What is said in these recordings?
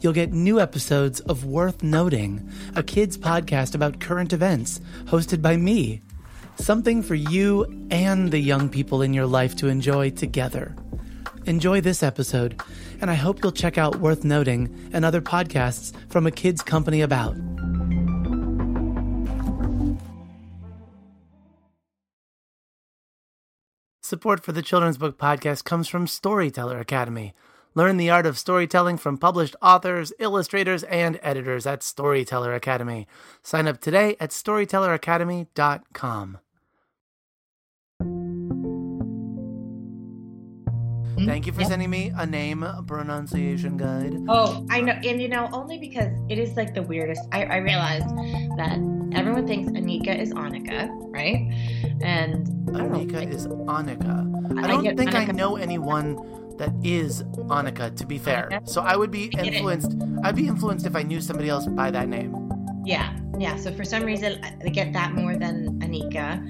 you'll get new episodes of Worth Noting, a kids podcast about current events, hosted by me. Something for you and the young people in your life to enjoy together. Enjoy this episode, and I hope you'll check out Worth Noting and other podcasts from a kids company about. Support for the Children's Book Podcast comes from Storyteller Academy. Learn the art of storytelling from published authors, illustrators, and editors at Storyteller Academy. Sign up today at storytelleracademy.com. Thank you for sending me a name pronunciation guide. Oh, I know, and you know, only because it is like the weirdest. I, I realized that everyone thinks Anika is Annika, right? And I Anika is Annika. I I don't get think I know anyone that is Annika, to be fair. Annika? So I would be I get it. influenced. I'd be influenced if I knew somebody else by that name. yeah, yeah. So for some reason, I get that more than Anika.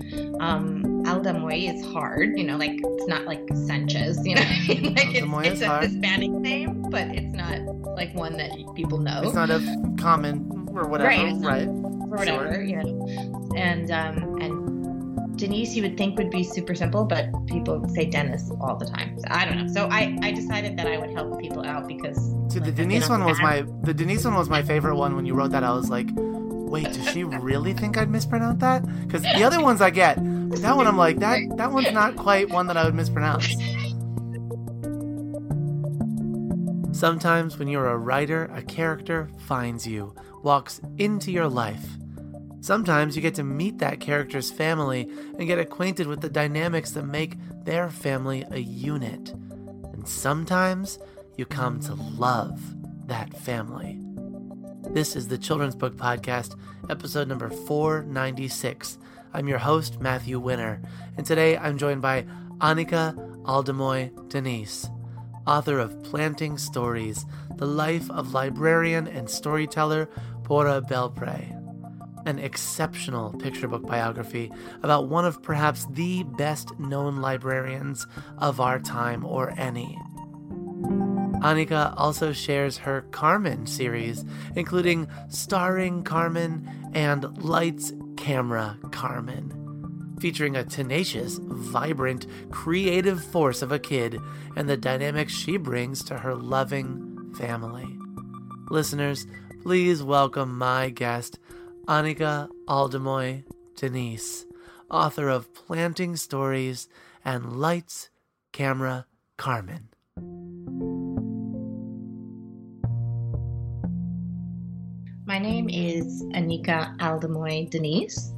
Um, Aldamuy is hard, you know, like it's not like Sanchez, you know, like Aldamuy it's, it's a. Hispanic name, but it's not like one that people know. It's not a common or whatever, Right, right? or whatever, you know. And um and Denise you would think would be super simple, but people say Dennis all the time. So I don't know. So I I decided that I would help people out because the like, I've Denise one was my the Denise one was my favorite one. When you wrote that, I was like, wait, does she really think I'd mispronounce that? Because the other ones I get, but that one I'm like, that that one's not quite one that I would mispronounce. Sometimes when you're a writer, a character finds you, walks into your life. Sometimes you get to meet that character's family and get acquainted with the dynamics that make their family a unit. And sometimes you come to love that family. This is the Children's Book Podcast, episode number 496. I'm your host, Matthew Winner, and today I'm joined by Annika Aldamuy Denise, author of Planting Stories The Life of Librarian and Storyteller Pura Belpre, an exceptional picture book biography about one of perhaps the best known librarians of our time or any. Anika also shares her Carmen series, including Starring Carmen and Lights, Camera, Carmen, featuring a tenacious, vibrant, creative force of a kid and the dynamics she brings to her loving family. Listeners, please welcome my guest, Annika Aldamuy Denise, author of Planting Stories and Lights, Camera, Carmen. My name is Anika Aldamuy Denise.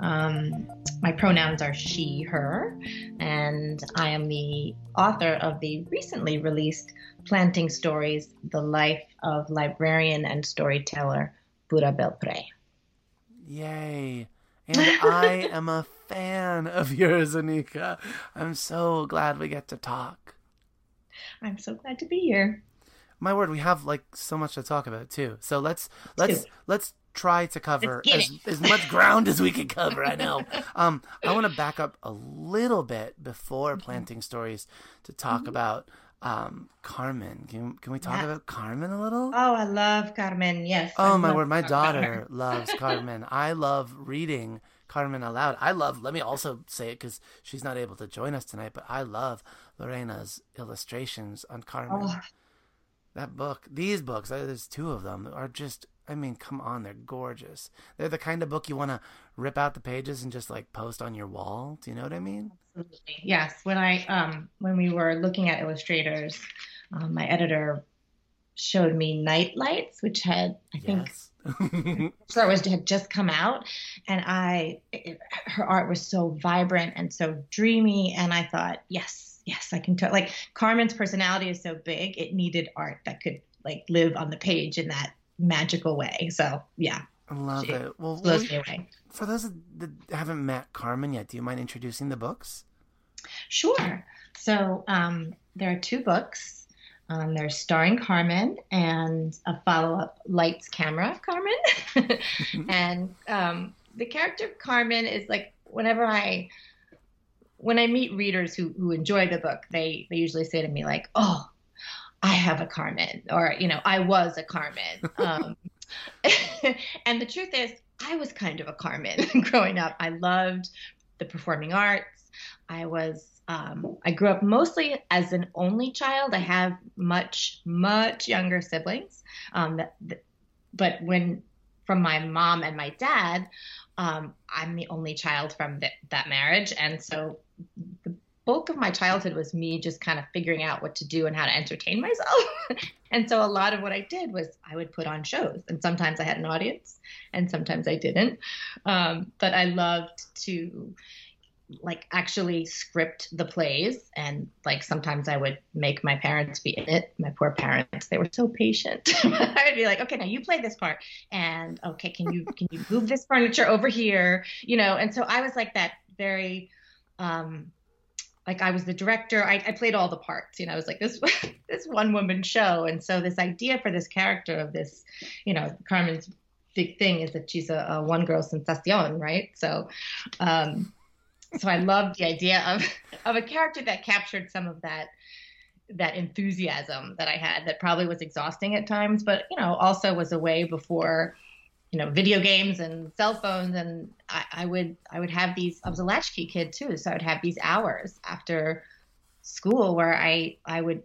Um, my pronouns are she, her, and I am the author of the recently released Planting Stories The Life of Librarian and Storyteller Pura Belpre. Yay. And I am a fan of yours, Anika. I'm so glad we get to talk. I'm so glad to be here. My word, we have like so much to talk about too. So let's let's let's try to cover as, as much ground as we can cover. I know. Um, I want to back up a little bit before Mm-hmm. planting stories to talk about um Carmen. Can can we talk Yeah. about Carmen a little? Oh, I love Carmen. Yes. I Oh my word, my daughter loves Carmen. I love reading Carmen aloud. I love. Let me also say it because she's not able to join us tonight. But I love Lorena's illustrations on Carmen. Oh, That book, these books, uh, there's two of them, are just. I mean, come on, they're gorgeous. They're the kind of book you want to rip out the pages and just like post on your wall. Do you know what I mean? absolutely. Yes. When I um when we were looking at illustrators, um, my editor showed me Night Lights, which had I think Yes. so it was had just come out, and I it, her art was so vibrant and so dreamy. And I thought, yes, yes, I can tell. Like Carmen's personality is so big, it needed art that could like live on the page in that magical way. So yeah. I love She it. Well, blows we- me away. for those that haven't met Carmen yet, do you mind introducing the books? Sure. So um, there are two books. Um, there's Starring Carmen and a follow up Lights Camera Carmen. and um, the character Carmen is like whenever I when I meet readers who, who enjoy the book, they, they usually say to me like, "Oh, I have a Carmen," or you know, "I was a Carmen." Um, and the truth is, I was kind of a Carmen growing up. I loved the performing arts. I was um, I grew up mostly as an only child. I have much much younger siblings, um, that, that, but when from my mom and my dad, um, I'm the only child from th- that marriage, and so bulk of my childhood was me just kind of figuring out what to do and how to entertain myself. and so a lot of what I did was I would put on shows, and sometimes I had an audience, and sometimes I didn't. Um, but I loved to like actually script the plays and like sometimes I would make my parents be in it. My poor parents, they were so patient. I'd be like, okay, now you play this part and okay, can you can you move this furniture over here? You know, and so I was like that very um like I was the director. I, I played all the parts. You know, I was like this this one woman show. And so this idea for this character of this, you know, Carmen's big thing is that she's a, a one girl sensacion, right? So um so I loved the idea of of a character that captured some of that that enthusiasm that I had that probably was exhausting at times, but you know, also was a way before, you know, video games and cell phones and I, I would I would have these I was a latchkey kid too, so I would have these hours after school where I I would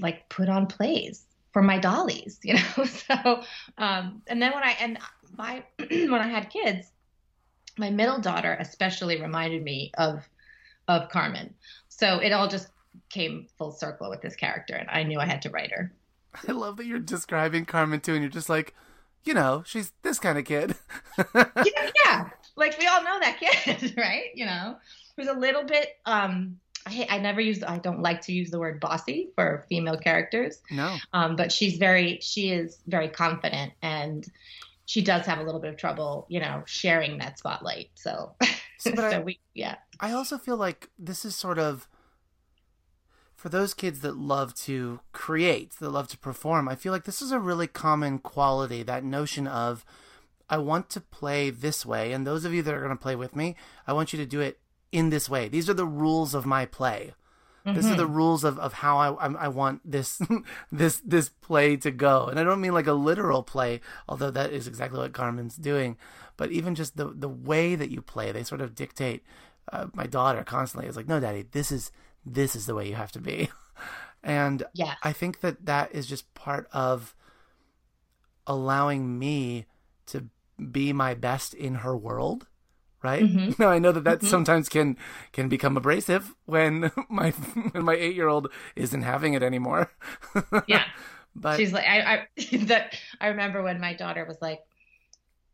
like put on plays for my dollies, you know. So um and then when I and my when I had kids, my middle daughter especially reminded me of of Carmen. So it all just came full circle with this character and I knew I had to write her. I love that you're describing Carmen too, and you're just like, you know, she's this kind of kid. yeah, yeah. Like we all know that kid, right? You know, who's a little bit um I, I never use I don't like to use the word bossy for female characters. no. Um, but she's very she is very confident and she does have a little bit of trouble, you know, sharing that spotlight. So, but so I- we, yeah, I also feel like this is sort of for those kids that love to create, that love to perform. I feel like this is a really common quality that notion of I want to play this way, and those of you that are going to play with me, I want you to do it in this way. These are the rules of my play. This are the rules of, of how I, I I want this this this play to go, and I don't mean like a literal play, although that is exactly what Carmen's doing, but even just the the way that you play, they sort of dictate. Uh, my daughter constantly is like, "No, Daddy, this is this is the way you have to be," and yeah, I think that that is just part of allowing me to be my best in her world right Mhm. now i know that that Mhm. sometimes can can become abrasive when my when my 8 year old isn't having it anymore yeah. but She's like, I, I, that I remember when my daughter was like,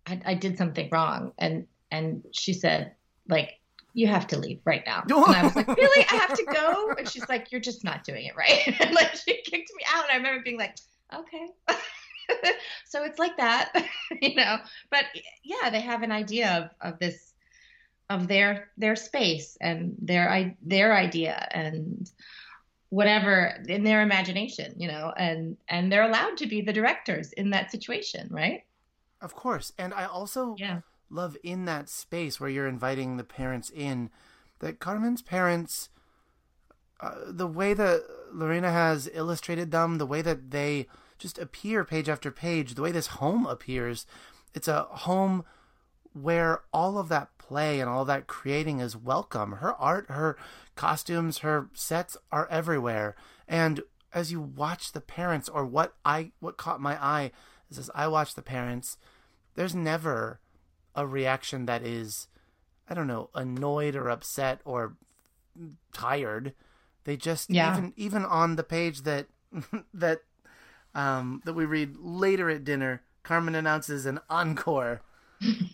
I, I did something wrong, and and she said, like, you have to leave right now. And I was like, really? I have to go? And she's like, you're just not doing it right. And like, she kicked me out. And I remember being like, okay. so it's like that, you know. But yeah, they have an idea of, of this, of their their space and their i their idea and whatever in their imagination, you know, and and they're allowed to be the directors in that situation, right? of course and i also Yeah. Love in that space where you're inviting the parents in that Carmen's parents uh, the way that Lorena has illustrated them the way that they just appear page after page the way this home appears it's a home where all of that play and all that creating is welcome. Her art her costumes her sets are everywhere. And as you watch the parents or what I what caught my eye is as I watch the parents there's never a reaction that is I don't know annoyed or upset or tired they just Yeah. even even on the page that that um that we read later at dinner Carmen announces an encore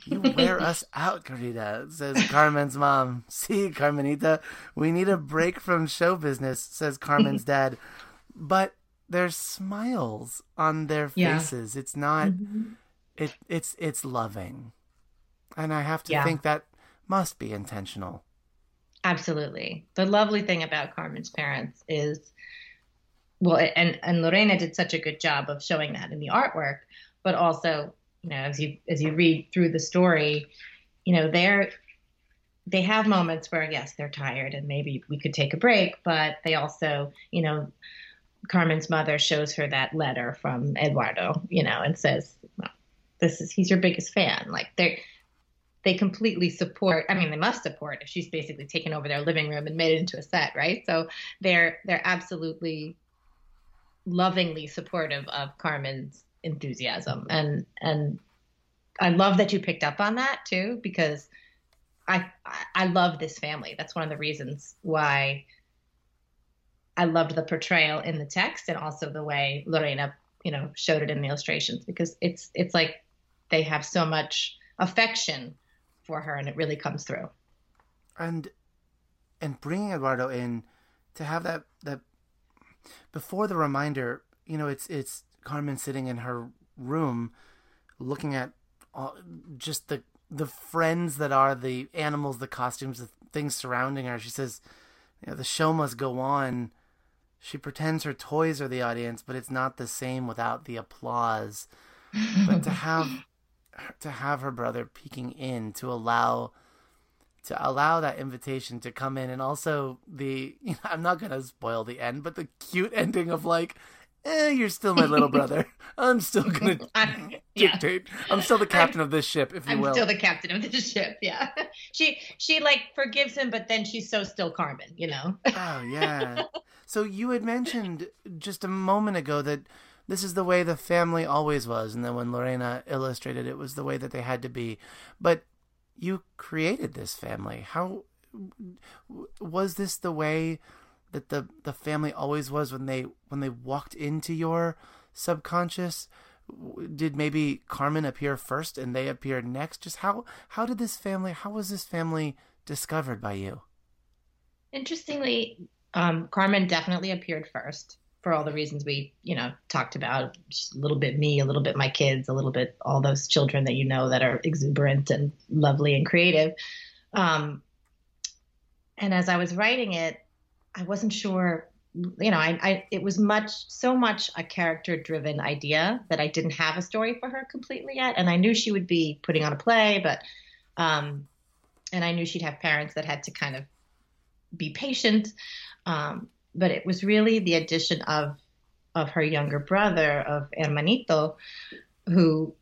You wear us out, Carita, says Carmen's mom. See, Carmenita, we need a break from show business, says Carmen's dad. But there's smiles on their faces. Yeah. It's not mm-hmm. it it's it's loving. And I have to yeah. think that must be intentional. Absolutely. The lovely thing about Carmen's parents is well and and Lorena did such a good job of showing that in the artwork, but also you know, as you as you read through the story, you know, they're they have moments where yes, they're tired and maybe we could take a break, but they also, you know, Carmen's mother shows her that letter from Eduardo, you know, and says, well, "This is he's your biggest fan." Like they they completely support. I mean, they must support if she's basically taken over their living room and made it into a set, right? So they're they're absolutely lovingly supportive of Carmen's enthusiasm and and I love that you picked up on that too because I I love this family. That's one of the reasons why I loved the portrayal in the text and also the way Lorena, you know, showed it in the illustrations because it's it's like they have so much affection for her and it really comes through. And and bringing Eduardo in to have that that before the reminder, you know, it's it's Carmen sitting in her room, looking at all, just the the friends that are the animals, the costumes, the things surrounding her. She says, you know, "The show must go on." She pretends her toys are the audience, but it's not the same without the applause. but to have to have her brother peeking in to allow to allow that invitation to come in and also the you know, I'm not gonna spoil the end, but the cute ending of like eh, you're still my little brother. I'm still gonna dictate. Yeah. I'm still the captain I'm, of this ship, if you I'm will. I'm still the captain of this ship. Yeah. She she like forgives him, but then she's so still Carmen, you know. oh yeah. So you had mentioned just a moment ago that this is the way the family always was, and then when Lorena illustrated it was the way that they had to be. But you created this family. How was this the way? that the the family always was when they when they walked into your subconscious did maybe Carmen appear first and they appeared next just how how did this family how was this family discovered by you interestingly um, Carmen definitely appeared first for all the reasons we you know talked about just a little bit me a little bit my kids a little bit all those children that you know that are exuberant and lovely and creative. Um, and as I was writing it I wasn't sure you know, I, I, it was much so much a character driven idea that I didn't have a story for her completely yet, and I knew she would be putting on a play, but um, and I knew she'd have parents that had to kind of be patient, um, but it was really the addition of of her younger brother of Hermanito, who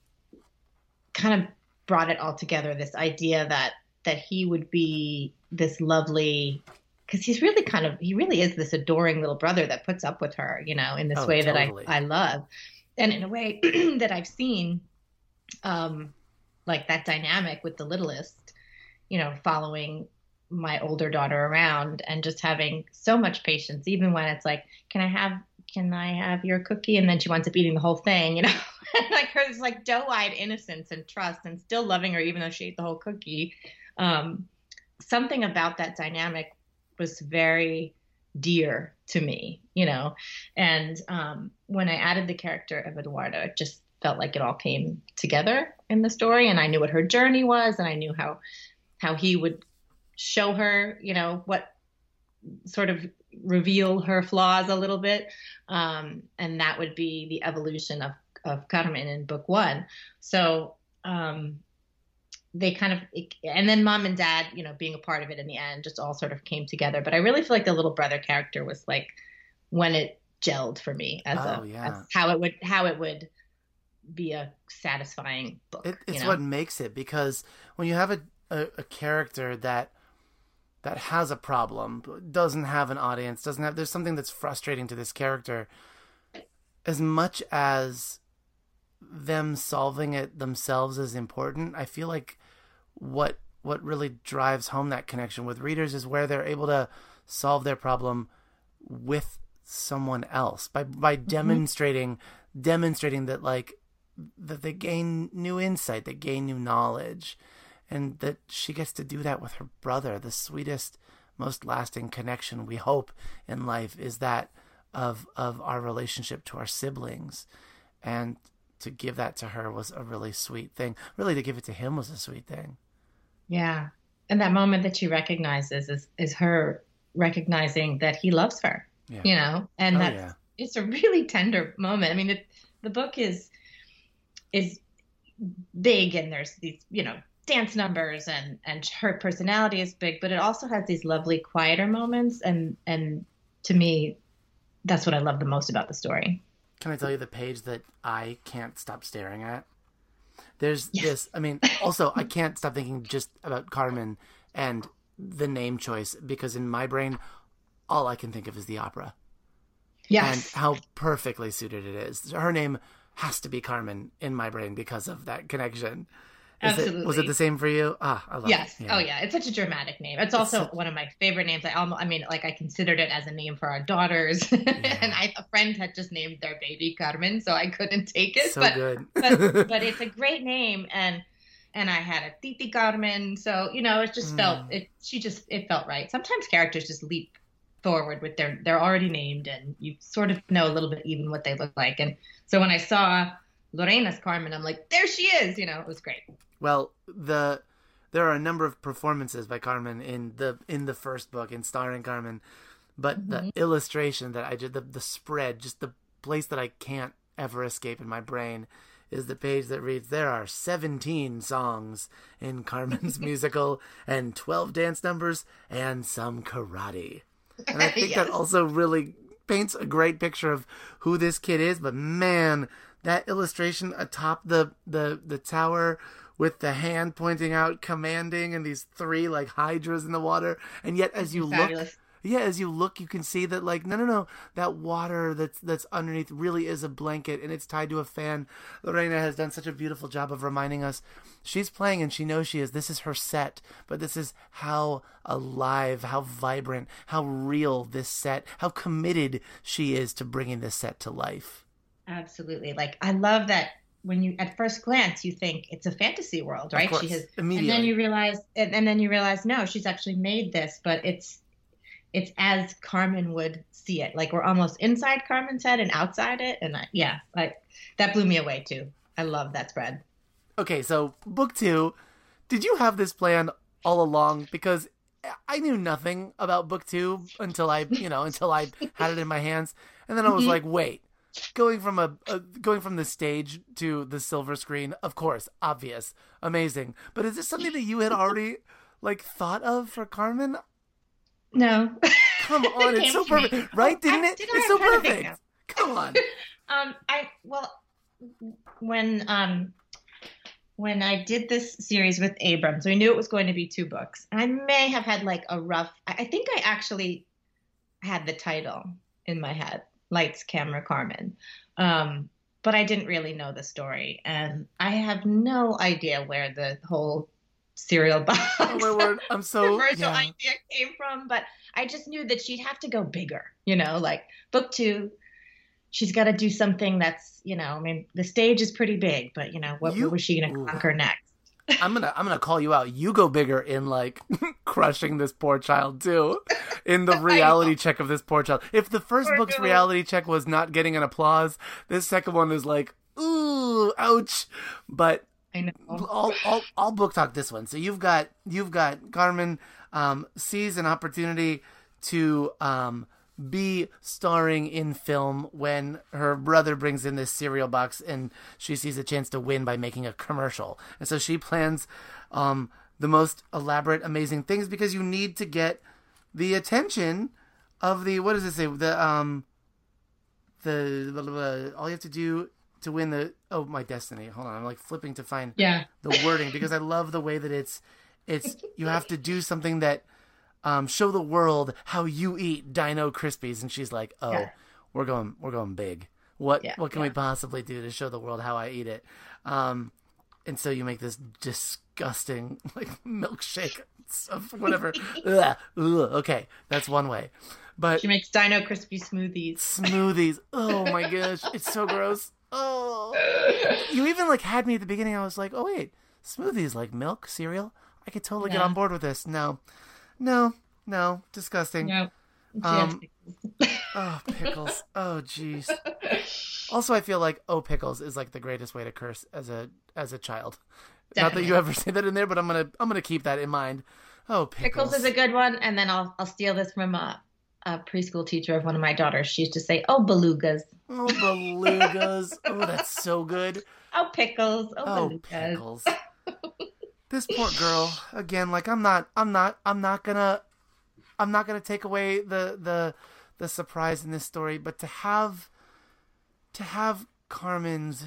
kind of brought it all together. This idea that that he would be this lovely because he's really kind of he really is this adoring little brother that puts up with her, you know, in this oh, way totally. that I I love, and in a way that I've seen, um, like that dynamic with the littlest, you know, following my older daughter around and just having so much patience, even when it's like, can I have can I have your cookie? And then she winds up eating the whole thing, you know, like her this like doe-eyed innocence and trust, and still loving her even though she ate the whole cookie. Um, something about that dynamic was very dear to me, you know. And um, when I added the character of Eduardo, it just felt like it all came together in the story, and I knew what her journey was, and I knew how how he would show her, you know, what sort of reveal her flaws a little bit, um, and that would be the evolution of of Carmen in book one. So um, they kind of and then mom and dad you know being a part of it in the end just all sort of came together but i really feel like the little brother character was like when it gelled for me as oh, a yeah. as how it would how it would be a satisfying book it, it's you know? what makes it because when you have a, a, a character that that has a problem doesn't have an audience doesn't have there's something that's frustrating to this character as much as them solving it themselves is important i feel like what what really drives home that connection with readers is where they're able to solve their problem with someone else by by mm-hmm. demonstrating demonstrating that like that they gain new insight, they gain new knowledge, and that she gets to do that with her brother. The sweetest, most lasting connection we hope in life is that of of our relationship to our siblings, and to give that to her was a really sweet thing. Really, to give it to him was a sweet thing. Yeah, and that moment that she recognizes is is her recognizing that he loves her. Yeah. You know, and oh, that's yeah. it's a really tender moment. I mean, it, the book is is big, and there's these you know dance numbers and and her personality is big but it also has these lovely quieter moments. And and to me that's what i love the most about the story. Can i tell you the page that i can't stop staring at? There's yes. this i mean also i can't stop thinking just about carmen and the name choice because in my brain all i can think of is the opera. Yes. and how perfectly suited it is. Her name has to be carmen in my brain because of that connection Absolutely. It, was it the same for you? Ah, I love yes. it. Yeah. Oh yeah, it's such a dramatic name. It's also it's one of my favorite names. I almost, I mean, like I considered it as a name for our daughters, yeah. and I, a friend had just named their baby Carmen, so I couldn't take it. So but, good. but, but it's a great name, and and I had a Titi Carmen, so you know, it just mm. felt it. She just it felt right. Sometimes characters just leap forward with their they're already named, and you sort of know a little bit even what they look like. And so when I saw Lorena's Carmen, I'm like, there she is. You know, it was great. Well, the there are a number of performances by Carmen in the in the first book in starring Carmen, but mm-hmm. the illustration that I did the the spread, just the place that I can't ever escape in my brain is the page that reads there are 17 songs in Carmen's musical and 12 dance numbers and some karate. And I think yes. that also really paints a great picture of who this kid is, but man, that illustration atop the the the tower with the hand pointing out, commanding, and these three like hydras in the water. And yet, as you Fabulous. look, yeah, as you look, you can see that like no, no, no, that water that's that's underneath really is a blanket, and it's tied to a fan. Lorena has done such a beautiful job of reminding us she's playing, and she knows she is. This is her set, but this is how alive, how vibrant, how real this set, how committed she is to bringing this set to life. Absolutely, like I love that when you at first glance you think it's a fantasy world, right? She has, and then you realize, and, and then you realize, no, she's actually made this, but it's it's as Carmen would see it. Like we're almost inside Carmen's head and outside it, and I, yeah, like that blew me away too. I love that spread. Okay, so book two, did you have this plan all along? Because I knew nothing about book two until I, you know, until I had it in my hands, and then I was mm-hmm. like, wait going from a, a, going from the stage to the silver screen of course obvious amazing. But is this something that you had already like thought of for carmen? No. Come on it's so perfect me. right didn't I, it? did it's so perfect. come on. Um i well when um when i did this series with abrams we knew it was going to be two books and i may have had like a rough i think i actually had the title in my head Lights, Camera, Carmen. Um, but I didn't really know the story, and I have no idea where the whole cereal box oh word. I'm so yeah. idea came from. But I just knew that she'd have to go bigger, you know, like book two. She's got to do something that's, you know, I mean, the stage is pretty big, but you know, what, you, what was she going to conquer next? I'm gonna I'm gonna call you out. You go bigger in like crushing this poor child too, in the reality check of this poor child. If the first poor book's reality check was not getting an applause, this second one is like ooh ouch. But I know. I'll, I'll, I'll book talk this one. So you've got you've got Carmen um, sees an opportunity to um, be starring in film when her brother brings in this cereal box and she sees a chance to win by making a commercial. And so she plans um, the most elaborate, amazing things because you need to get the attention of the what does it say? The um the blah, blah, blah, all you have to do to win the oh my destiny. Hold on, I'm like flipping to find yeah the wording because I love the way that it's it's you have to do something that um, show the world how you eat Dino Krispies. And she's like, oh, yeah. we're going, we're going big. What, yeah, what can yeah. we possibly do to show the world how I eat it? Um, and so you make this disgusting like milkshake of whatever. ugh, ugh, okay, that's one way. But she makes Dino Crispy smoothies. Smoothies. Oh my gosh, it's so gross. oh, you even like had me at the beginning. I was like, oh wait, smoothies like milk cereal. I could totally get on board with this. No, no, no, disgusting. No. Um, Oh, pickles. Oh, jeez. Also, I feel like "oh pickles" is like the greatest way to curse as a as a child. Not that you ever say that in there, but I'm gonna I'm gonna keep that in mind. Oh, pickles. Pickles is a good one, and then I'll I'll steal this from a, a preschool teacher of one of my daughters. She used to say, "Oh belugas, oh, belugas. oh, that's so good. oh pickles, oh, Oh, belugas." pickles. This poor girl. Again, like I'm not I'm not I'm not gonna I'm not gonna take away the the the surprise in this story, but to have to have Carmen's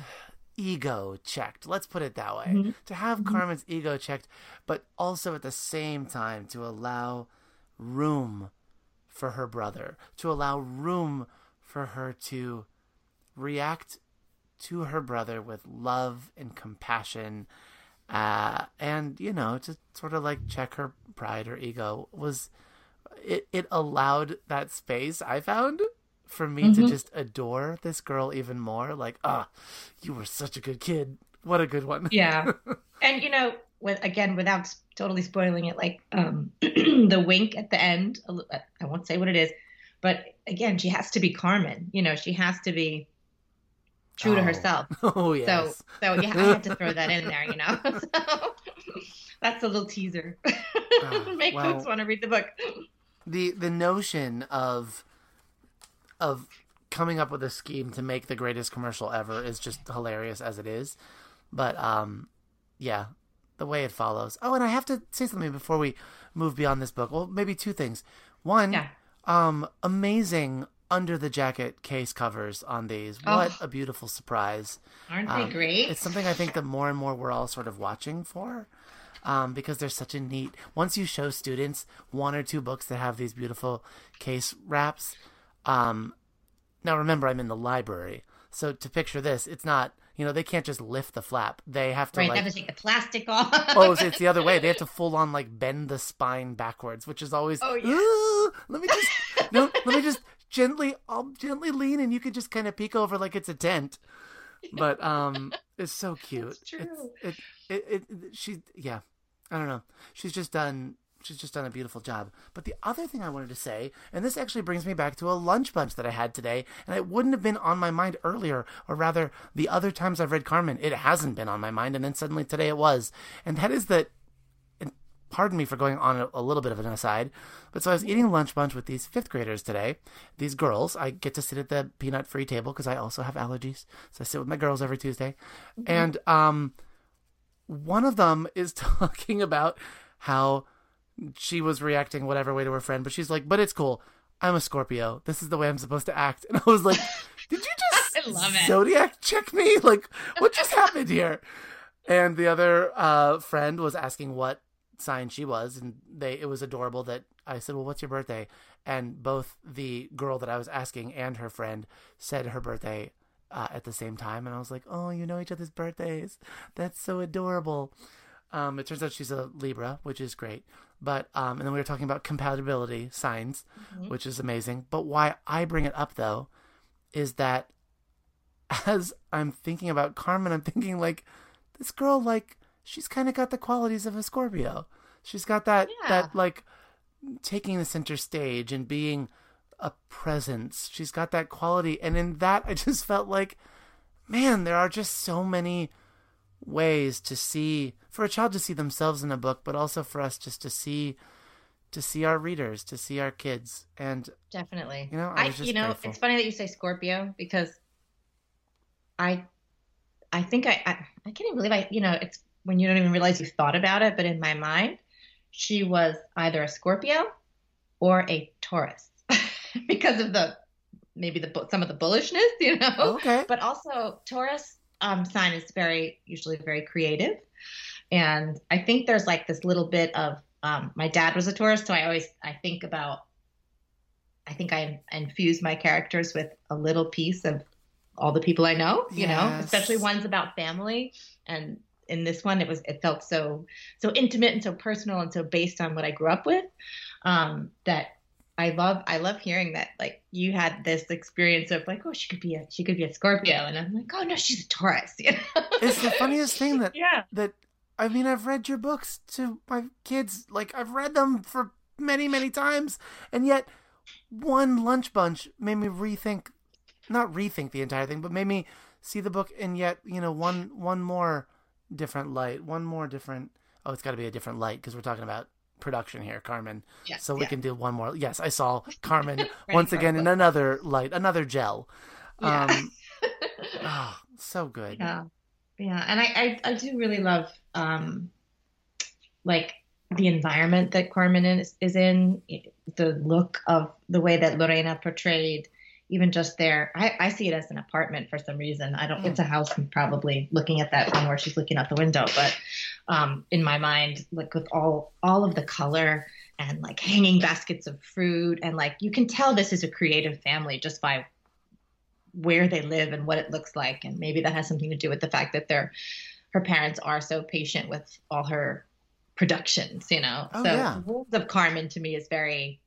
ego checked. Let's put it that way. Mhm. To have Mhm. Carmen's ego checked, but also at the same time to allow room for her brother, to allow room for her to react to her brother with love and compassion uh, and you know to sort of like check her pride or ego was it it allowed that space i found for me to Mhm. just adore this girl even more like ah you were such a good kid what a good one Yeah, and you know, with again, without totally spoiling it, like um, the wink at the end. I won't say what it is, but again, she has to be Carmen. You know, she has to be true to Oh. herself. oh yes So, so yeah, I had to throw that in there. You know, so that's a little teaser. Make well- folks want to read the book. the the notion of of coming up with a scheme to make the greatest commercial ever is just hilarious as it is but um yeah the way it follows oh and i have to say something before we move beyond this book well maybe two things one Yeah. um amazing under the jacket case covers on these what Oh. a beautiful surprise Aren't um, they great? It's something I think that more and more we're all sort of watching for. Um, because there's such a neat once you show students one or two books that have these beautiful case wraps. Um, now remember, I'm in the library, so to picture this, it's not you know they can't just lift the flap; they have to right, like have to take the plastic off. oh, it's, it's the other way. They have to full on like bend the spine backwards, which is always. Oh, yeah. Let me just no. Let me just gently. I'll gently lean, and you can just kind of peek over like it's a tent. But um, it's so cute. That's true. It's, it, it it she yeah. I don't know. She's just done. She's just done a beautiful job. But the other thing I wanted to say, and this actually brings me back to a lunch bunch that I had today, and it wouldn't have been on my mind earlier, or rather, the other times I've read Carmen, it hasn't been on my mind, and then suddenly today it was. And that is that, pardon me for going on a, little bit of an aside, but so I was eating lunch bunch with these fifth graders today, these girls. I get to sit at the peanut free table because I also have allergies, so I sit with my girls every Tuesday, and um, one of them is talking about how she was reacting whatever way to her friend, but she's like, "But it's cool. I'm a Scorpio. This is the way I'm supposed to act." And I was like, "Did you just I love it. zodiac check me? Like, what just happened here?" And the other uh, friend was asking what sign she was, and they it was adorable that I said, "Well, what's your birthday?" And both the girl that I was asking and her friend said her birthday uh, at the same time, and I was like, "Oh, you know each other's birthdays. That's so adorable." Um, it turns out she's a Libra, which is great. But um, and then we were talking about compatibility signs, Mhm. which is amazing. But why I bring it up though is that as I'm thinking about Carmen, I'm thinking like this girl, like she's kind of got the qualities of a Scorpio. She's got that Yeah. that like taking the center stage and being a presence. She's got that quality, and in that, I just felt like, man, there are just so many ways to see for a child to see themselves in a book, but also for us just to see to see our readers, to see our kids, and Definitely. You know, I I, you know, grateful. it's funny that you say Scorpio because I, I think I, I, I can't even believe I, you know, it's when you don't even realize you thought about it, but in my mind, she was either a Scorpio or a Taurus because of the, maybe the, some of the bullishness, you know, okay, but also Taurus um, sign is very usually very creative, and I think there's like this little bit of um, my dad was a Taurus, so I always I think about I think I infuse my characters with a little piece of all the people I know, you know, especially ones about family. And in this one, it was it felt so so intimate and so personal and so based on what I grew up with um, that I love I love hearing that like you had this experience of like oh she could be a she could be a Scorpio. And I'm like oh no she's a Taurus you know? It's the funniest thing that yeah. that I mean I've read your books to my kids like I've read them for many many times and yet one lunch bunch made me rethink not rethink the entire thing but made me see the book and yet you know one one more different light one more different oh it's got to be a different light because we're talking about production here, Carmen. Yes, so we yeah. can do one more. Yes, I saw Carmen once again in another light, another gel. Yeah. Um, oh, so good. Yeah, yeah, and I, I, I do really love um, like the environment that Carmen is, is in, the look of the way that Lorena portrayed. Even just there, I, I see it as an apartment for some reason. I don't. It's a house. Probably looking at that one where she's looking out the window, but um, in my mind, like with all all of the color and like hanging baskets of fruit, and like you can tell this is a creative family just by where they live and what it looks like, and maybe that has something to do with the fact that their her parents are so patient with all her productions, you know. Oh, so yeah. Wolves of Carmen to me is very,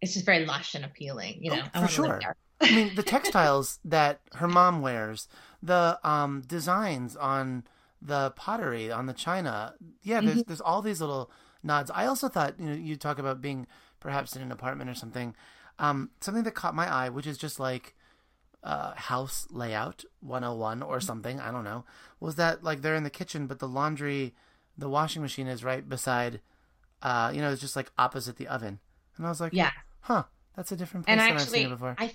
it's just very lush and appealing, you know. Oh, for sure. I mean, the textiles that her mom wears, the um, designs on the pottery, on the china. Yeah, there's Mm-hmm. there's all these little nods. I also thought you know you talk about being perhaps in an apartment or something. Um, something that caught my eye, which is just like uh, house layout 101 or something. I don't know. Was that like they're in the kitchen, but the laundry, the washing machine is right beside. Uh, you know, it's just like opposite the oven, and I was like, Yeah. Huh, that's a different place And than I've actually, seen it before. I,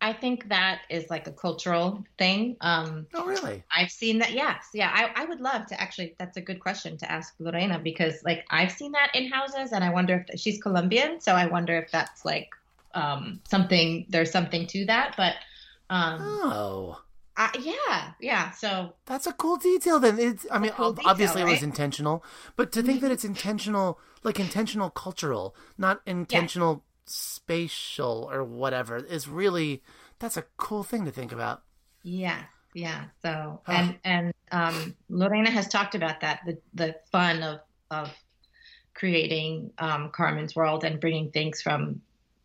I think that is like a cultural thing. Um, Oh, really? I've seen that. Yes. Yeah. I, I would love to actually, that's a good question to ask Lorena because like I've seen that in houses and I wonder if she's Colombian. So I wonder if that's like um, something, there's something to that. But um, Oh, I, yeah. Yeah. So that's a cool detail. Then it's. I mean, cool ob- detail, obviously it was intentional, but to think that it's intentional, like intentional cultural, not intentional spatial or whatever, is really that's a cool thing to think about. Yeah, yeah. So Huh. and and um, Lorena has talked about that the the fun of of creating um, Carmen's world and bringing things from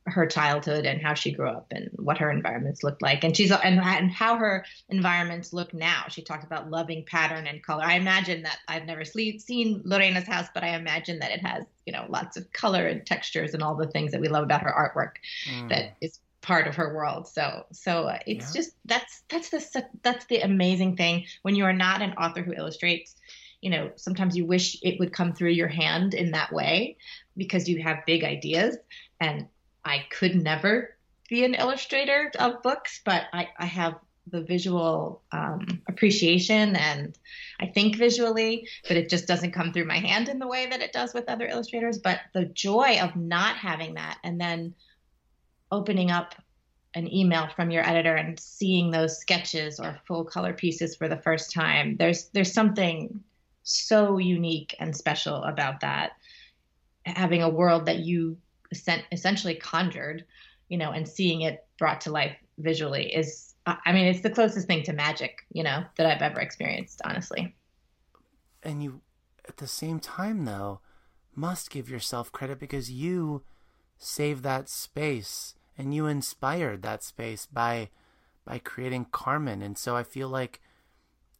her childhood and how she grew up and what her environments looked like and she's and, and how her environments look now she talked about loving pattern and color i imagine that i've never seen lorena's house but i imagine that it has you know lots of color and textures and all the things that we love about her artwork Mm. that is part of her world. So so it's Yeah. just that's that's the that's the amazing thing when you are not an author who illustrates. You know, sometimes you wish it would come through your hand in that way because you have big ideas. And I could never be an illustrator of books, but I, I have the visual um, appreciation and I think visually, but it just doesn't come through my hand in the way that it does with other illustrators. But the joy of not having that and then opening up an email from your editor and seeing those sketches or full color pieces for the first time there's there's something so unique and special about that having a world that you essentially conjured you know and seeing it brought to life visually is I mean it's the closest thing to magic you know that I've ever experienced honestly. And you at the same time though must give yourself credit because you saved that space and you inspired that space by by creating Carmen. And so I feel like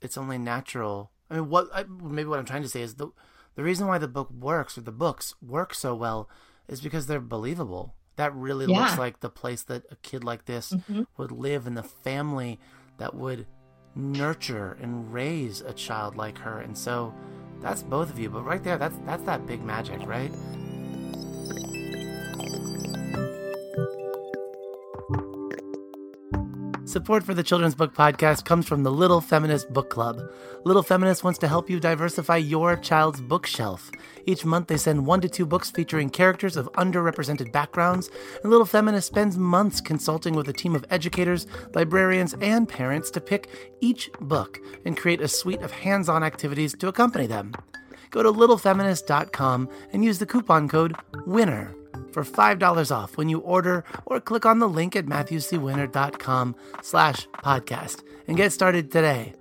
it's only natural. I mean what I, maybe what I'm trying to say is the the reason why the book works or the books work so well is because they're believable. That really looks like the place that a kid like this Mhm. would live and the family that would nurture and raise a child like her. And so that's both of you. But right there that's that's that big magic right Support for the Children's Book Podcast comes from the Little Feminist Book Club. Little Feminist wants to help you diversify your child's bookshelf. Each month, they send one to two books featuring characters of underrepresented backgrounds, and Little Feminist spends months consulting with a team of educators, librarians, and parents to pick each book and create a suite of hands on activities to accompany them. Go to littlefeminist.com and use the coupon code WINNER for $5 off when you order or click on the link at matthewcwinner.com slash podcast and get started today.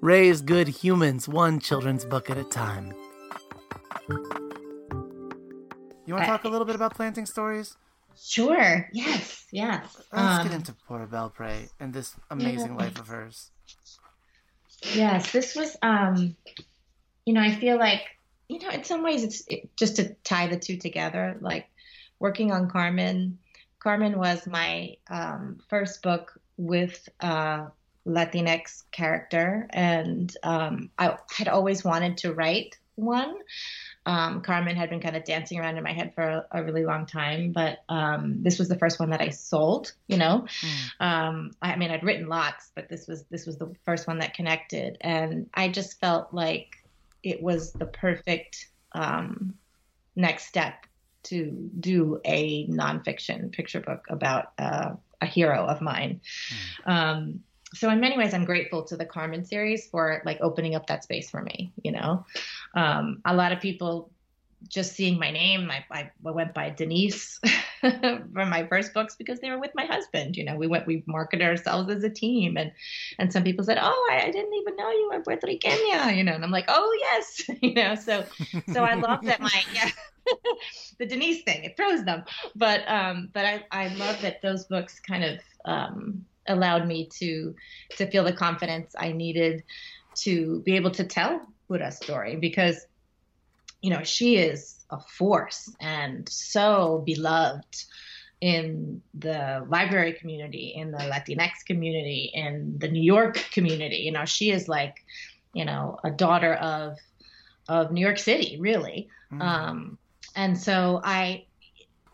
Raise good humans one children's book at a time. You want to talk a little bit about planting stories? Sure. Yes. Yes. Let's um, get into Pura Belpre and this amazing yeah. life of hers. Yes, this was. um You know, I feel like you know, in some ways, it's it, just to tie the two together. Like working on Carmen. Carmen was my um, first book with a Latinx character, and um, I had always wanted to write one um, Carmen had been kind of dancing around in my head for a, a really long time, but um, this was the first one that I sold. You know, mm. um, I, mean, I'd written lots, but this was this was the first one that connected, and I just felt like it was the perfect um, next step to do a nonfiction picture book about uh, a hero of mine. Mm so in many ways i'm grateful to the carmen series for like opening up that space for me you know? Um, a lot of people just seeing my name, I, I went by Denise for my first books because they were with my husband. You know, we went, we marketed ourselves as a team, and and some people said, "Oh, I, I didn't even know you were Puerto Rican," you know, and I'm like, "Oh yes," you know. So so I love that my yeah, the Denise thing it throws them, but um, but I I love that those books kind of um allowed me to to feel the confidence I needed to be able to tell Pura's story because, you know, she is a force and so beloved in the library community, in the Latinx community, in the New York community. You know, she is like, you know, a daughter of of New York City, really. Mm-hmm. Um, and so I,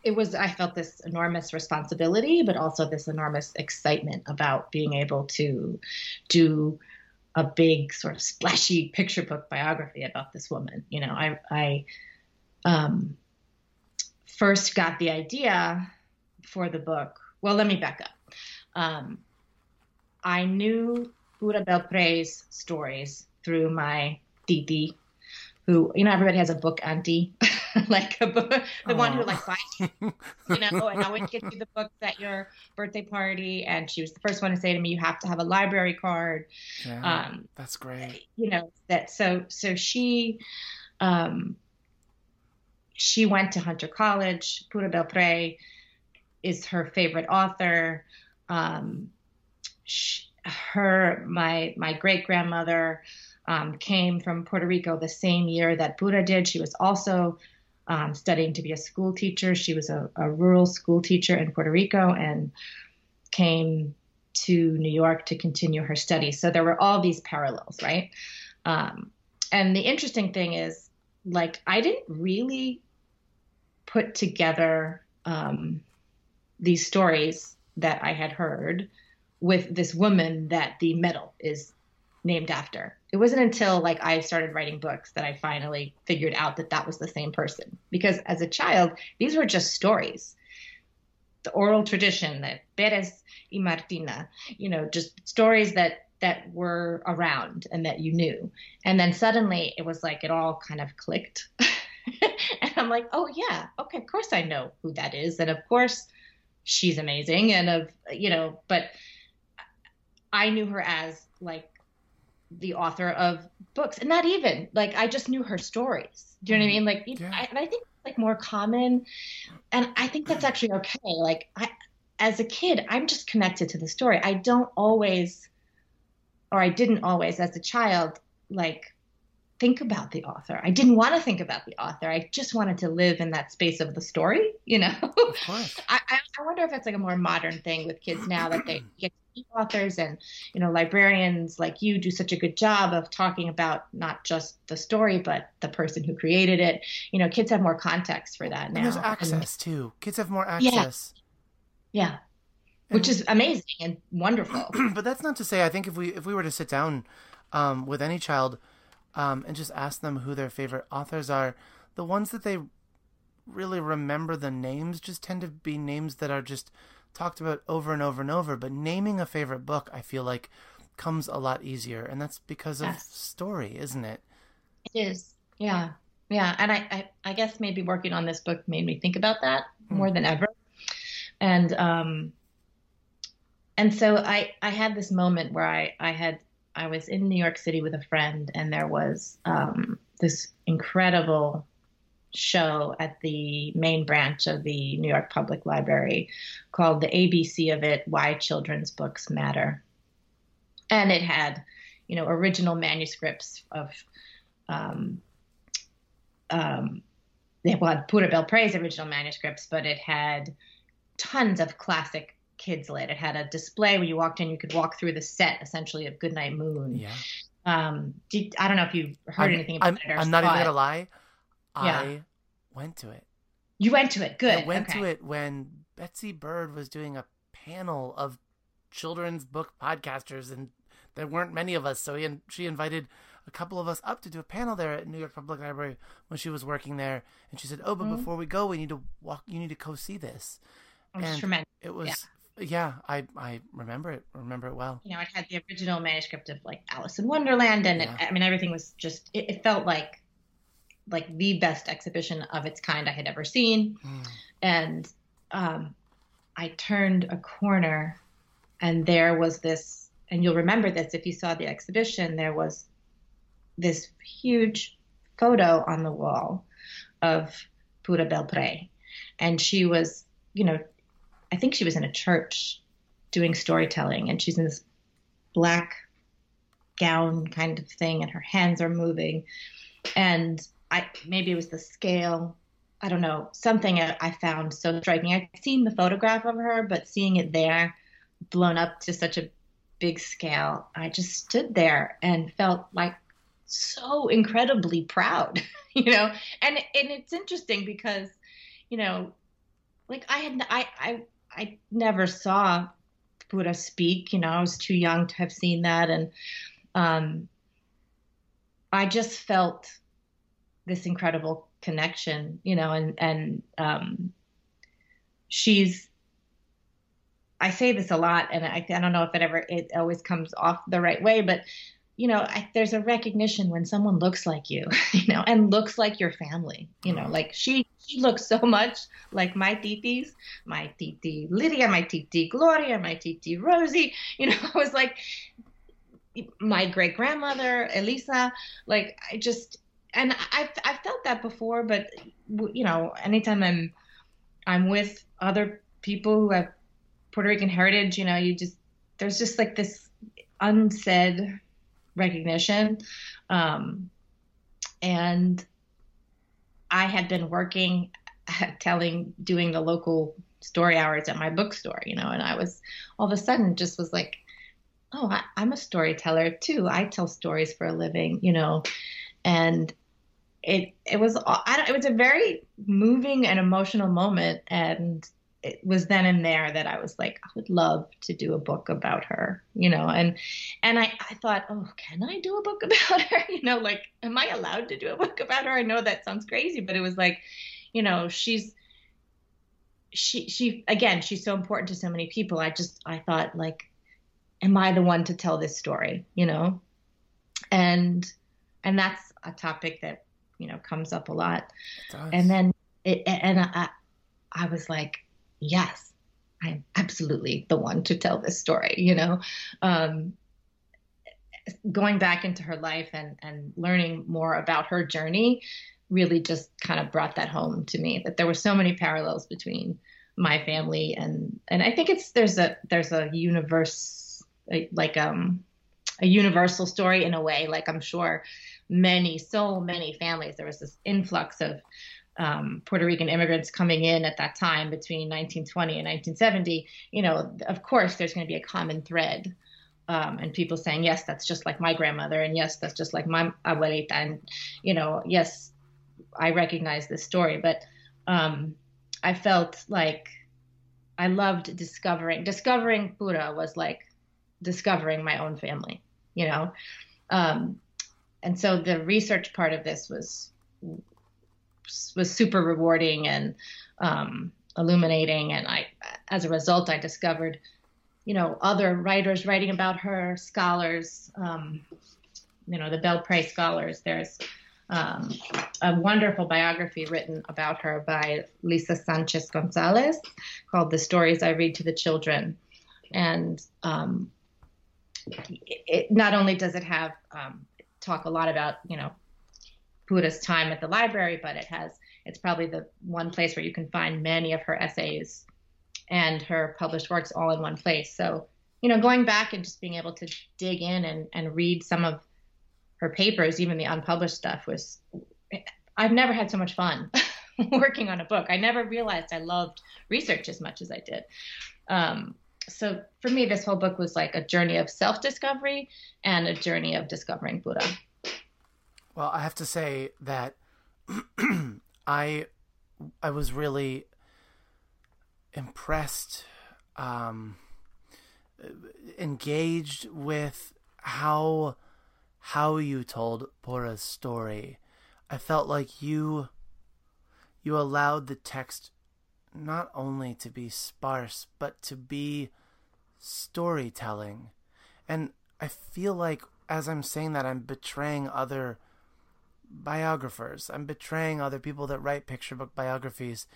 it was I felt this enormous responsibility, but also this enormous excitement about being able to do a big sort of splashy picture book biography about this woman. You know, I, I um, first got the idea for the book. Well, let me back up. Um, I knew Pura Belpre's stories through my titi, who, you know, everybody has a book auntie. like a book, the one who like buys, you know, and always gets you the books at your birthday party. And she was the first one to say to me, "You have to have a library card." Yeah, um, that's great. You know that. So so she, um, she went to Hunter College. Pura Belpre is her favorite author. Um, she, her my my great grandmother um, came from Puerto Rico the same year that Pura did. She was also um, studying to be a school teacher. She was a, a, rural school teacher in Puerto Rico and came to New York to continue her studies. So there were all these parallels, right? Um, and the interesting thing is, like, I didn't really put together um, these stories that I had heard with this woman that the medal is named after. It wasn't until like I started writing books that I finally figured out that that was the same person. Because as a child, these were just stories. The oral tradition that Perez y Martina, you know, just stories that that were around and that you knew. And then suddenly it was like it all kind of clicked. like, "Oh yeah, okay, of course I know who that is." And of course she's amazing and of, you know, but I knew her as like the author of books. And not even like i just knew her stories. Do you know what i mm-hmm. mean? Like yeah. I, and i think like more common. And i think that's actually okay. Like i as a kid i'm just connected to the story. I don't always or i didn't always as a child like think about the author. I didn't want to think about the author. I just wanted to live in that space of the story you know? Of course. I, I wonder if it's like a more modern thing with kids now that they get authors and you know librarians like you do such a good job of talking about not just the story but the person who created it. You know kids have more context for that now and there's access and, too. Kids have more access. Yeah, yeah. which is amazing and wonderful. But that's not to say i think if we if we were to sit down um, with any child um, and just ask them who their favorite authors are the ones that they really remember the names just tend to be names that are just talked about over and over and over, but naming a favorite book, I feel like, comes a lot easier, and that's because of yes. story, isn't it? It is. Yeah, yeah, and I, I, I guess maybe working on this book made me think about that hmm. more than ever, and um, and so I, I had this moment where I, I had, I was in New York City with a friend, and there was um, this incredible show at the main branch of the New York Public Library called The ABC of It Why Children's Books Matter. And it had, you know, original manuscripts of, um, um, well, Pura Belpre's original manuscripts, but it had tons of classic kids lit. It had a display where you walked in, you could walk through the set essentially of Goodnight Moon. Yeah. Um, did, I don't know if you heard I'm, anything about I'm, it. I'm not even gonna lie. Yeah. I went to it. You went to it. Good. I went okay. to it when Betsy Bird was doing a panel of children's book podcasters, and there weren't many of us. So he, she invited a couple of us up to do a panel there at New York Public Library when she was working there. And she said, "Oh, but Mhm. before we go, we need to walk. You need to go see this." It was and- tremendous. It was, yeah. I I remember it. Remember it well. You know, it had the original manuscript of like Alice in Wonderland, and Yeah. it, I mean, everything was just. It, it felt like, like the best exhibition of its kind I had ever seen. Mm. and um, I turned a corner, and there was this, and you'll remember this if you saw the exhibition. There was this huge photo on the wall of Pura Belpre, and she was, you know, I think she was in a church doing storytelling, and she's in this black gown kind of thing, and her hands are moving, and I maybe it was the scale I don't know, something I found so striking. I'd seen the photograph of her, but seeing it there, blown up to such a big scale, I just stood there and felt like so incredibly proud, you know. And and it's interesting because, you know, like I had I I I never saw Pura speak. You know, I was too young to have seen that, and um, I just felt this incredible connection, you know, and and um, she's. I say this a lot, and I, I don't know if it ever it always comes off the right way, but you know, I, there's a recognition when someone looks like you, you know, and looks like your family, you know, mm-hmm. like she she looks so much like my titis, my titi Lydia, my titi Gloria, my titi Rosie, you know, I was like my great grandmother Elisa, like I just and I I felt that before, but you know, anytime I'm I'm with other people who have Puerto Rican heritage, you know, you just there's just like this unsaid recognition, um, and I had been working, telling, doing the local story hours at my bookstore, you know, and I was all of a sudden just was like, oh, I, I'm a storyteller too. I tell stories for a living, you know, and it it was I don't, it was a very moving and emotional moment and it was then and there that I was like I would love to do a book about her you know and and I I thought oh can I do a book about her? You know like am I allowed to do a book about her? I know that sounds crazy but it was like you know she's she she again she's so important to so many people. I just I thought like am I the one to tell this story you know? And and that's a topic that you know comes up a lot. And then it and I I was like yes I'm absolutely the one to tell this story you know? Um going back into her life and and learning more about her journey really just kind of brought that home to me that there were so many parallels between my family and and I think it's there's a there's a universe like um a universal story in a way. Like I'm sure many so many families there was this influx of um, Puerto Rican immigrants coming in at that time between 1920 and 1970 you know of course there's going to be a common thread um, and people saying yes that's just like my grandmother and yes that's just like my abuelita and you know yes I recognize this story but um, I felt like I loved discovering discovering Pura was like discovering my own family you know? Um, and so the research part of this was was super rewarding and um, illuminating and I as a result I discovered you know other writers writing about her scholars um, you know the Belpre scholars there's um, a wonderful biography written about her by Lisa Sanchez Gonzalez called The Stories I Read to the Children. And um, it, it, not only does it have um, talk a lot about, you know, Pura's time at the library, but it has it's probably the one place where you can find many of her essays and her published works all in one place. So, you know, going back and just being able to dig in and, and read some of her papers, even the unpublished stuff, was I've never had so much fun working on a book. I never realized I loved research as much as I did. Um, so for me, this whole book was like a journey of self discovery and a journey of discovering Pura. Well, I have to say that I I was really impressed, um, engaged with how how you told Pura's story. I felt like you you allowed the text not only to be sparse but to be storytelling. And I feel like as I'm saying that I'm betraying other biographers. I'm betraying other people that write picture book biographies.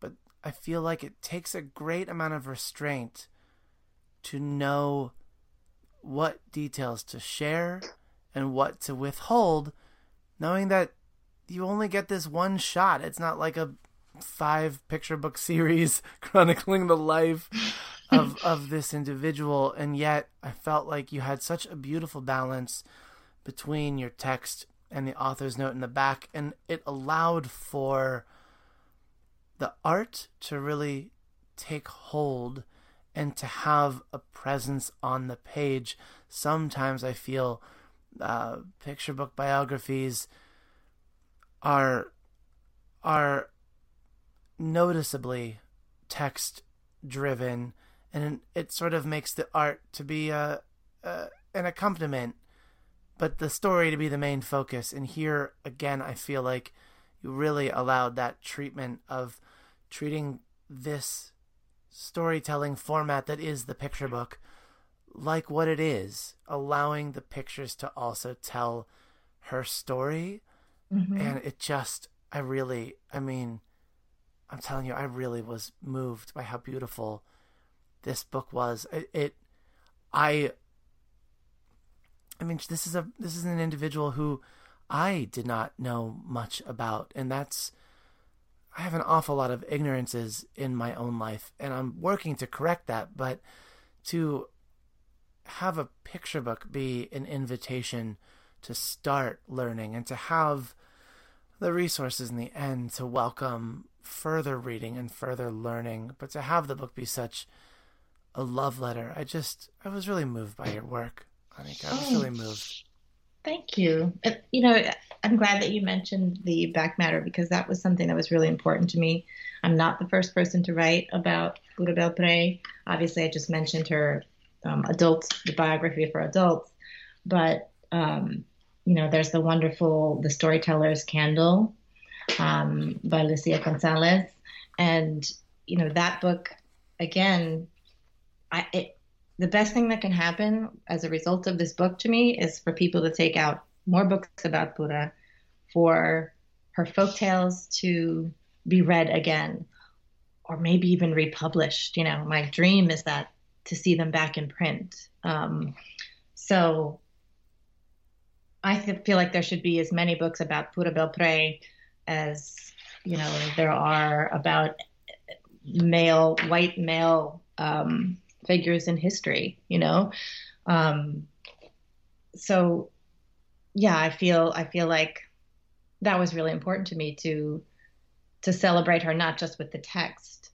But I feel like it takes a great amount of restraint to know what details to share and what to withhold, knowing that you only get this one shot. It's not like a five picture book series chronicling the life of of this individual and yet I felt like you had such a beautiful balance between your text and the author's note in the back and it allowed for the art to really take hold and to have a presence on the page. Sometimes I feel uh, picture book biographies are are noticeably text driven and it sort of makes the art to be a, a, an accompaniment but the story to be the main focus. And here again i feel like you really allowed that treatment of treating this storytelling format that is the picture book like what it is allowing the pictures to also tell her story. Mm-hmm. and it just i really i mean i'm telling you i really was moved by how beautiful this book was. It, it i i mean this is a this is an individual who i did not know much about and that's i have an awful lot of ignorances in my own life and i'm working to correct that but to have a picture book be an invitation to start learning and to have the resources in the end to welcome further reading and further learning, but to have the book be such a love letter, I just I was really moved by your work. I think I was really moved. Thank you. You know, I'm glad that you mentioned the back matter because that was something that was really important to me. I'm not the first person to write about Pura Belpre. Obviously, I just mentioned her um, adults, the biography for adults, but um, you know, there's the wonderful The Storyteller's Candle um, by Lucia Gonzalez. And, you know, that book, again, I, it, the best thing that can happen as a result of this book to me is for people to take out more books about Pura, for her folk tales to be read again, or maybe even republished. You know, my dream is that to see them back in print. Um, so I feel like there should be as many books about Pura Belpre as you know there are about male white male um, figures in history. You know, um, so yeah, I feel I feel like that was really important to me to to celebrate her not just with the text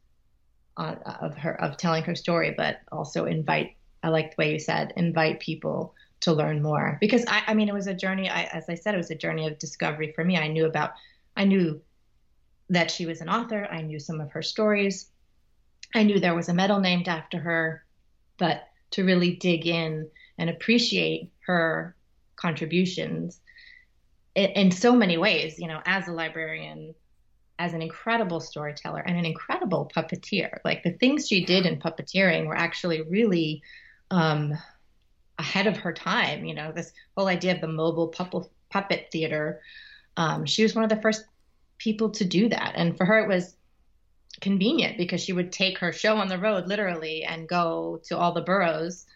uh, of her of telling her story, but also invite. I like the way you said invite people to learn more because I, I mean it was a journey I, as i said it was a journey of discovery for me i knew about i knew that she was an author i knew some of her stories i knew there was a medal named after her but to really dig in and appreciate her contributions in, in so many ways you know as a librarian as an incredible storyteller and an incredible puppeteer like the things she did in puppeteering were actually really um, ahead of her time. You know, this whole idea of the mobile puppet, theater. Um, she was one of the first people to do that, and for her it was convenient because she would take her show on the road literally and go to all the boroughs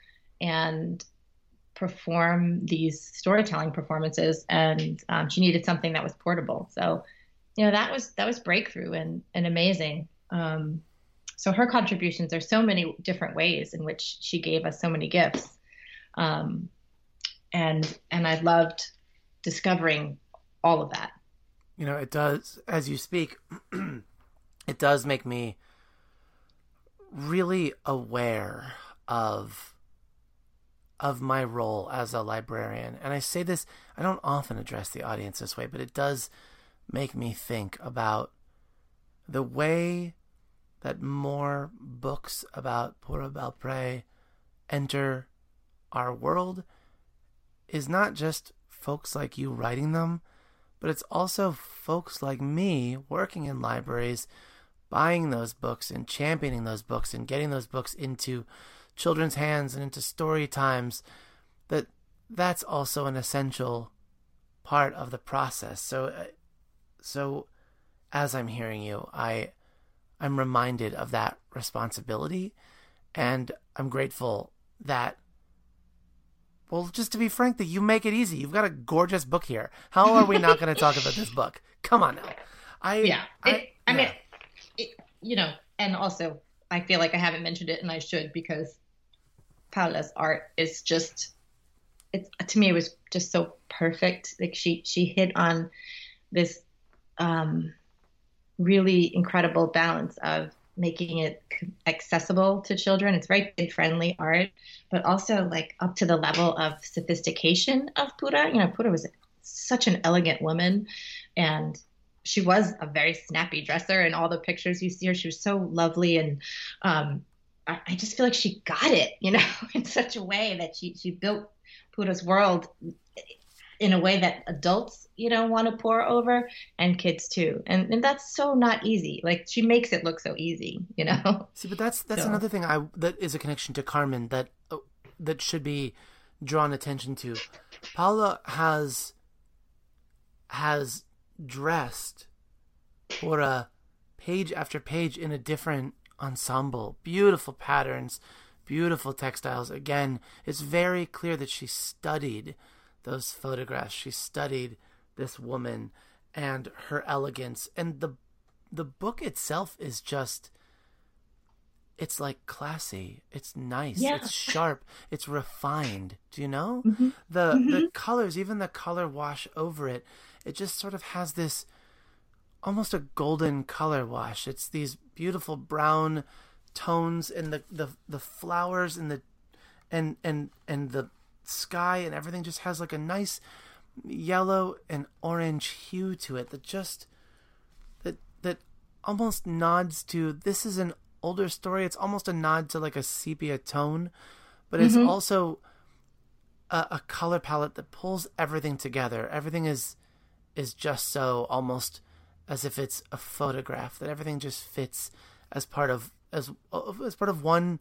and perform these storytelling performances and um, she needed something that was portable so you know that was that was breakthrough and and amazing. Um, so her contributions are so many different ways in which she gave us so many gifts, um, and and I loved discovering all of that. You know, it does as you speak. it does make me really aware of of my role as a librarian. And I say this, I don't often address the audience this way, but it does make me think about the way that more books about Pura Belpré enter our world is not just folks like you writing them, but it's also folks like me working in libraries, buying those books and championing those books and getting those books into children's hands and into story times that that's also an essential part of the process. So uh, so as I'm hearing you, I I'm reminded of that responsibility and I'm grateful that well, just to be frank, that you make it easy. You've got a gorgeous book here. How are we not going to talk about this book? Come on now. I yeah. I, it, I yeah. mean, it, you know, and also I feel like I haven't mentioned it, and I should because Paula's art is just it's to me it was just so perfect. Like she she hit on this um, really incredible balance of making it accessible to children. It's very kid friendly art, but also like up to the level of sophistication of Pura. You know, Pura was such an elegant woman and she was a very snappy dresser and all the pictures you see her. She was so lovely and um, I, I just feel like she got it, you know, in such a way that she, she built Pura's world in a way that adults, you know, want to pore over and kids too. And and that's so not easy. Like she makes it look so easy, you know. See, but that's that's so. another thing I that is a connection to Carmen that uh, that should be drawn attention to. Paula has has dressed for a page after page in a different ensemble. Beautiful patterns, beautiful textiles. Again, it's very clear that she studied those photographs. She studied this woman and her elegance and the the book itself is just it's like classy it's nice yeah. it's sharp it's refined do you know mm-hmm. the mm-hmm. the colors even the color wash over it it just sort of has this almost a golden color wash it's these beautiful brown tones and the the, the flowers and the and and and the sky and everything just has like a nice yellow and orange hue to it that just that that almost nods to this is an older story it's almost a nod to like a sepia tone but it's mm-hmm. also a, a, color palette that pulls everything together everything is is just so almost as if it's a photograph that everything just fits as part of as as part of one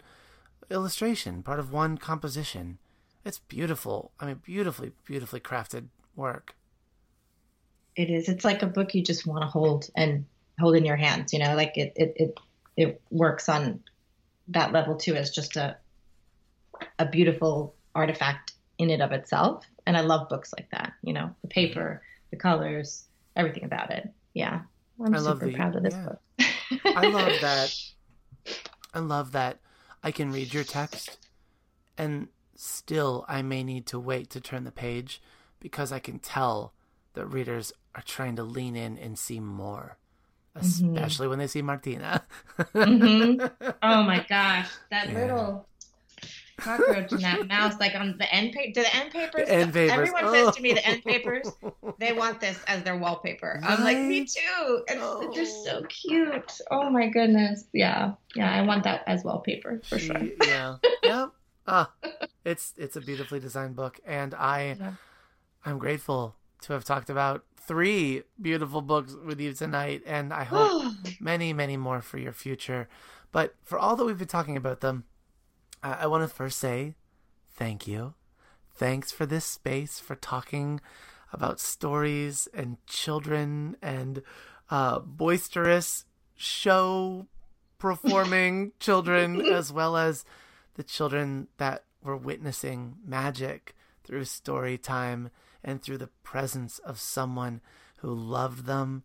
illustration part of one composition it's beautiful. I mean, beautifully, beautifully crafted work. It is. It's like a book you just want to hold and hold in your hands. You know, like it, it, it, it works on that level too as just a, a beautiful artifact in and of itself. And I love books like that. You know, the paper, the colors, everything about it. Yeah, I'm I super the, proud of this yeah. book. I love that. I love that I can read your text and Still, I may need to wait to turn the page because I can tell that readers are trying to lean in and see more. Especially mm-hmm. when they see Martina. mm-hmm. Oh my gosh, that yeah. little cockroach and that mouse, like on the end paper. Do the end papers? The end papers. Everyone oh. says to me the end papers. They want this as their wallpaper. Right? I'm like, me too. It's, oh. They're so cute. Oh my goodness. Yeah, yeah. I want that as wallpaper for sure. Yeah. Yep ah, it's it's a beautifully designed book, and I yeah. I'm grateful to have talked about three beautiful books with you tonight, and I hope many many more for your future. But for all that we've been talking about them, I, I want to first say thank you. Thanks for this space for talking about stories and children and uh, boisterous show performing children as well as the children that were witnessing magic through story time and through the presence of someone who loved them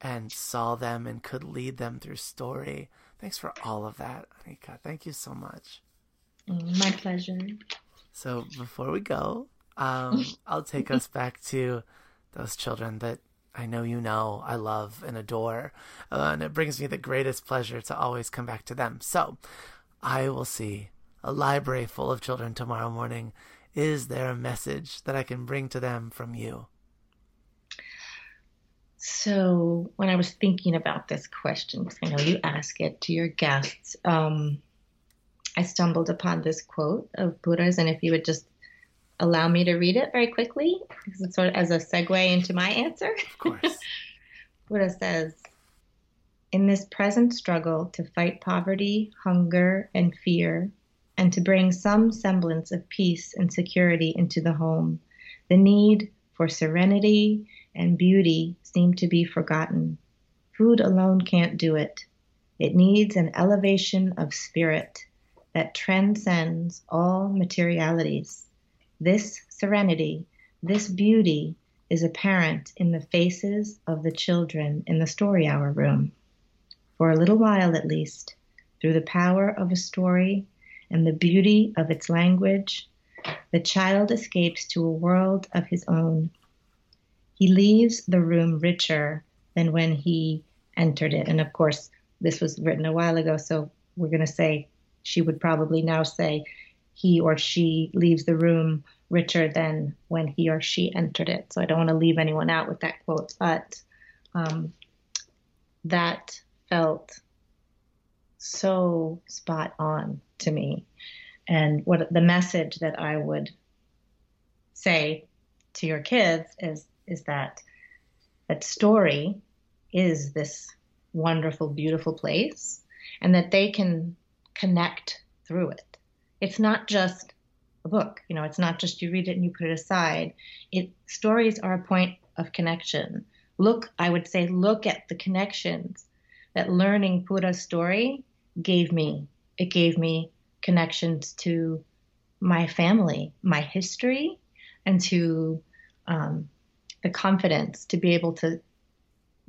and saw them and could lead them through story. Thanks for all of that, Anika. Thank you so much. My pleasure. So before we go, um, I'll take us back to those children that I know you know I love and adore. Uh, and it brings me the greatest pleasure to always come back to them. So I will see a library full of children tomorrow morning. Is there a message that I can bring to them from you? So, when I was thinking about this question, because I know you ask it to your guests, um, I stumbled upon this quote of Pura's, and if you would just allow me to read it very quickly, because it's sort of as a segue into my answer. Of course. Pura says, in this present struggle to fight poverty, hunger, and fear, and to bring some semblance of peace and security into the home, the need for serenity and beauty seem to be forgotten. Food alone can't do it. It needs an elevation of spirit that transcends all materialities. This serenity, this beauty is apparent in the faces of the children in the story hour room. For a little while at least, through the power of a story and the beauty of its language, the child escapes to a world of his own he leaves the room richer than when he entered it. And of course, this was written a while ago, so we're going to say she would probably now say he or she leaves the room richer than when he or she entered it. So I don't want to leave anyone out with that quote, but um, that felt so spot on to me. And what the message that I would say to your kids is is that that story is this wonderful, beautiful place, and that they can connect through it. It's not just a book, you know, it's not just you read it and you put it aside. It stories are a point of connection. Look, I would say, look at the connections that learning Pura's story gave me. It gave me connections to my family, my history, and to um, the confidence to be able to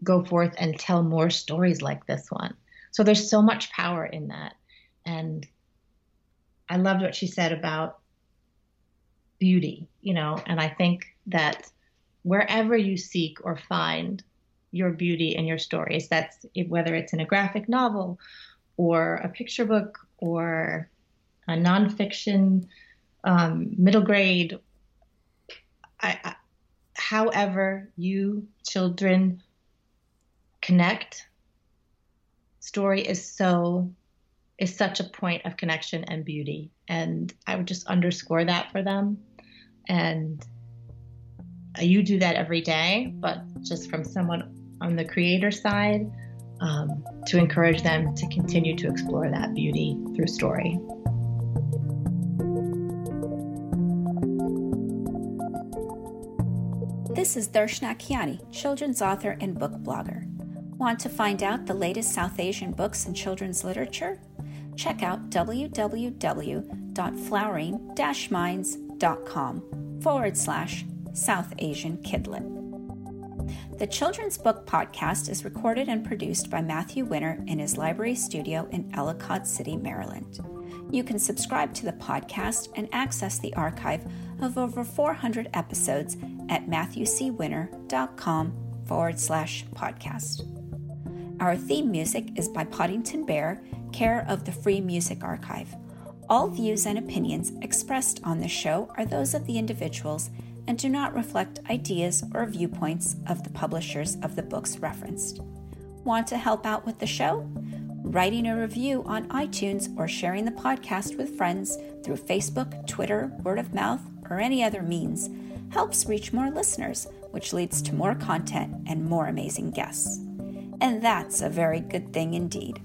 go forth and tell more stories like this one. So there's so much power in that. And I loved what she said about beauty, you know, and I think that wherever you seek or find your beauty in your stories, that's whether it's in a graphic novel or a picture book or a nonfiction um, middle grade. I, however you children connect story is so is such a point of connection and beauty and i would just underscore that for them and you do that every day but just from someone on the creator side um, to encourage them to continue to explore that beauty through story This is Darshana Khiani, children's author and book blogger. Want to find out the latest South Asian books and children's literature? Check out www.flowering-minds.com forward slash South Asian Kidlit. The Children's Book Podcast is recorded and produced by Matthew Winner in his library studio in Ellicott City, Maryland. You can subscribe to the podcast and access the archive of over 400 episodes at matthewcwinner.com forward slash podcast. Our theme music is by Poddington Bear, care of the Free Music Archive. All views and opinions expressed on the show are those of the individuals and do not reflect ideas or viewpoints of the publishers of the books referenced. Want to help out with the show? Writing a review on iTunes or sharing the podcast with friends through Facebook, Twitter, word of mouth, or any other means helps reach more listeners, which leads to more content and more amazing guests. And that's a very good thing indeed.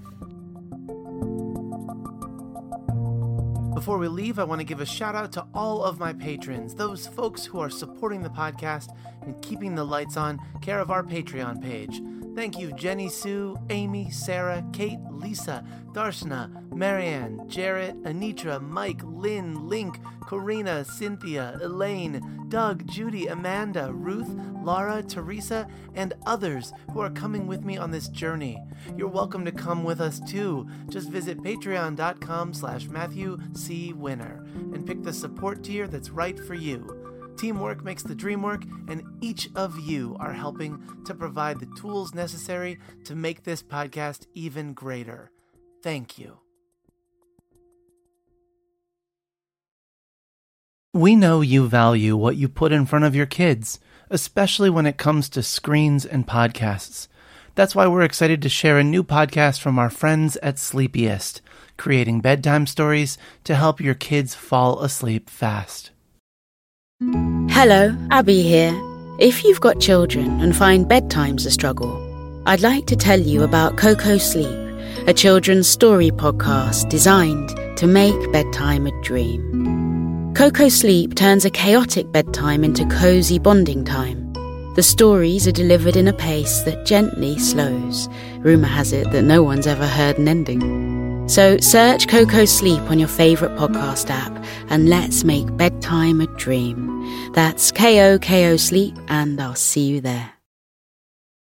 Before we leave, I want to give a shout out to all of my patrons, those folks who are supporting the podcast and keeping the lights on, care of our Patreon page. Thank you, Jenny Sue, Amy, Sarah, Kate, Lisa, Darshana, Marianne, Jarrett, Anitra, Mike, Lynn, Link, Karina, Cynthia, Elaine, Doug, Judy, Amanda, Ruth, Laura, Teresa, and others who are coming with me on this journey. You're welcome to come with us too. Just visit patreon.com slash Matthew C. Winner and pick the support tier that's right for you. Teamwork makes the dream work, and each of you are helping to provide the tools necessary to make this podcast even greater. Thank you. We know you value what you put in front of your kids, especially when it comes to screens and podcasts. That's why we're excited to share a new podcast from our friends at Sleepiest, creating bedtime stories to help your kids fall asleep fast. Hello, Abby here. If you've got children and find bedtime's a struggle, I'd like to tell you about Koko Sleep, a children's story podcast designed to make bedtime a dream. Koko Sleep turns a chaotic bedtime into cozy bonding time. The stories are delivered in a pace that gently slows. Rumour has it that no one's ever heard an ending. So search Koko Sleep on your favourite podcast app and let's make bedtime a dream. That's K O K O Sleep, and I'll see you there.